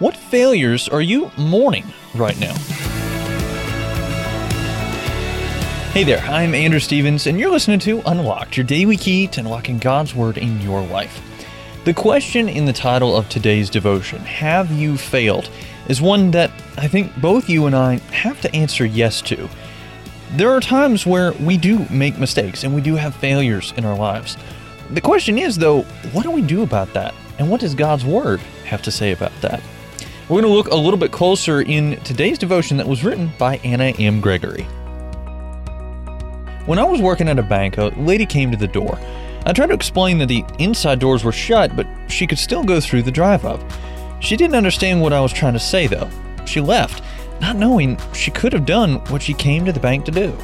What failures are you mourning right now? Hey there, I'm Andrew Stevens, and you're listening to Unlocked, your daily key to unlocking God's Word in your life. The question in the title of today's devotion, Have You Failed? is one that I think both you and I have to answer yes to. There are times where we do make mistakes and we do have failures in our lives. The question is, though, what do we do about that? And what does God's Word have to say about that? We're going to look a little bit closer in today's devotion that was written by Anna M. Gregory. When I was working at a bank, a lady came to the door. I tried to explain that the inside doors were shut, but she could still go through the drive up. She didn't understand what I was trying to say, though. She left, not knowing she could have done what she came to the bank to do.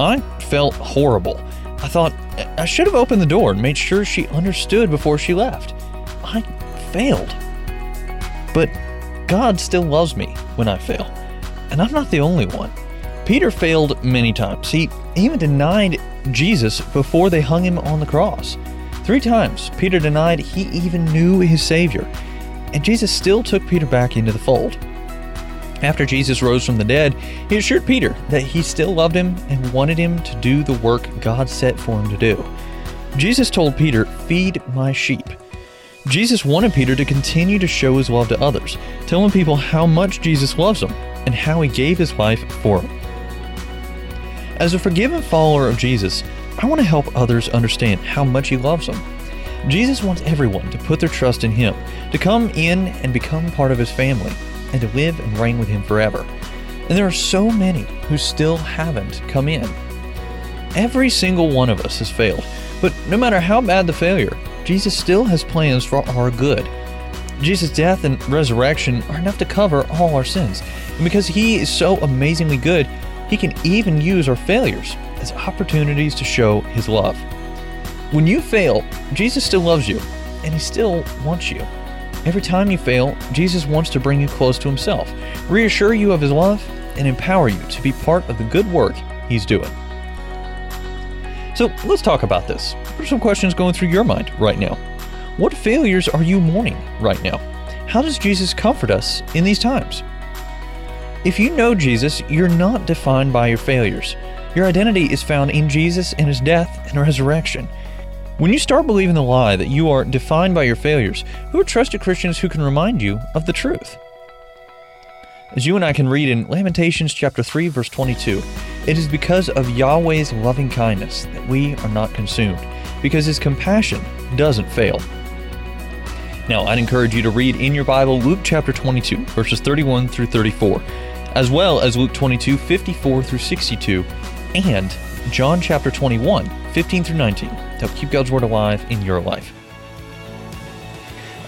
I felt horrible. I thought I should have opened the door and made sure she understood before she left. I failed. But God still loves me when I fail, and I'm not the only one. Peter failed many times. He even denied Jesus before they hung him on the cross. Three times, Peter denied he even knew his Savior, and Jesus still took Peter back into the fold. After Jesus rose from the dead, he assured Peter that he still loved him and wanted him to do the work God set for him to do. Jesus told Peter, Feed my sheep. Jesus wanted Peter to continue to show his love to others, telling people how much Jesus loves them and how he gave his life for them. As a forgiven follower of Jesus, I want to help others understand how much he loves them. Jesus wants everyone to put their trust in him, to come in and become part of his family, and to live and reign with him forever. And there are so many who still haven't come in. Every single one of us has failed, but no matter how bad the failure, Jesus still has plans for our good. Jesus' death and resurrection are enough to cover all our sins. And because He is so amazingly good, He can even use our failures as opportunities to show His love. When you fail, Jesus still loves you, and He still wants you. Every time you fail, Jesus wants to bring you close to Himself, reassure you of His love, and empower you to be part of the good work He's doing. So let's talk about this. What are some questions going through your mind right now? What failures are you mourning right now? How does Jesus comfort us in these times? If you know Jesus, you're not defined by your failures. Your identity is found in Jesus and his death and resurrection. When you start believing the lie that you are defined by your failures, who are trusted Christians who can remind you of the truth? As you and I can read in Lamentations chapter 3 verse 22, it is because of Yahweh's loving kindness that we are not consumed, because his compassion doesn't fail. Now, I'd encourage you to read in your Bible Luke chapter 22 verses 31 through 34, as well as Luke 22 54 through 62, and John chapter 21 15 through 19 to help keep God's word alive in your life.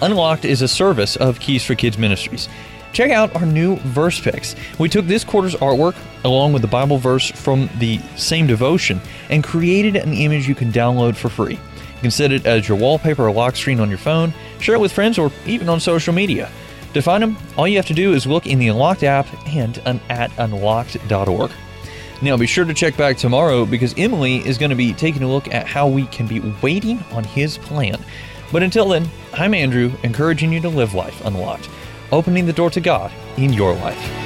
Unlocked is a service of Keys for Kids Ministries check out our new verse picks. We took this quarter's artwork along with the Bible verse from the same devotion and created an image you can download for free. You can set it as your wallpaper or lock screen on your phone, share it with friends, or even on social media. To find them, all you have to do is look in the Unlocked app and at unlocked.org. Now, be sure to check back tomorrow because Emily is going to be taking a look at how we can be waiting on his plan. But until then, I'm Andrew, encouraging you to live life unlocked opening the door to God in your life.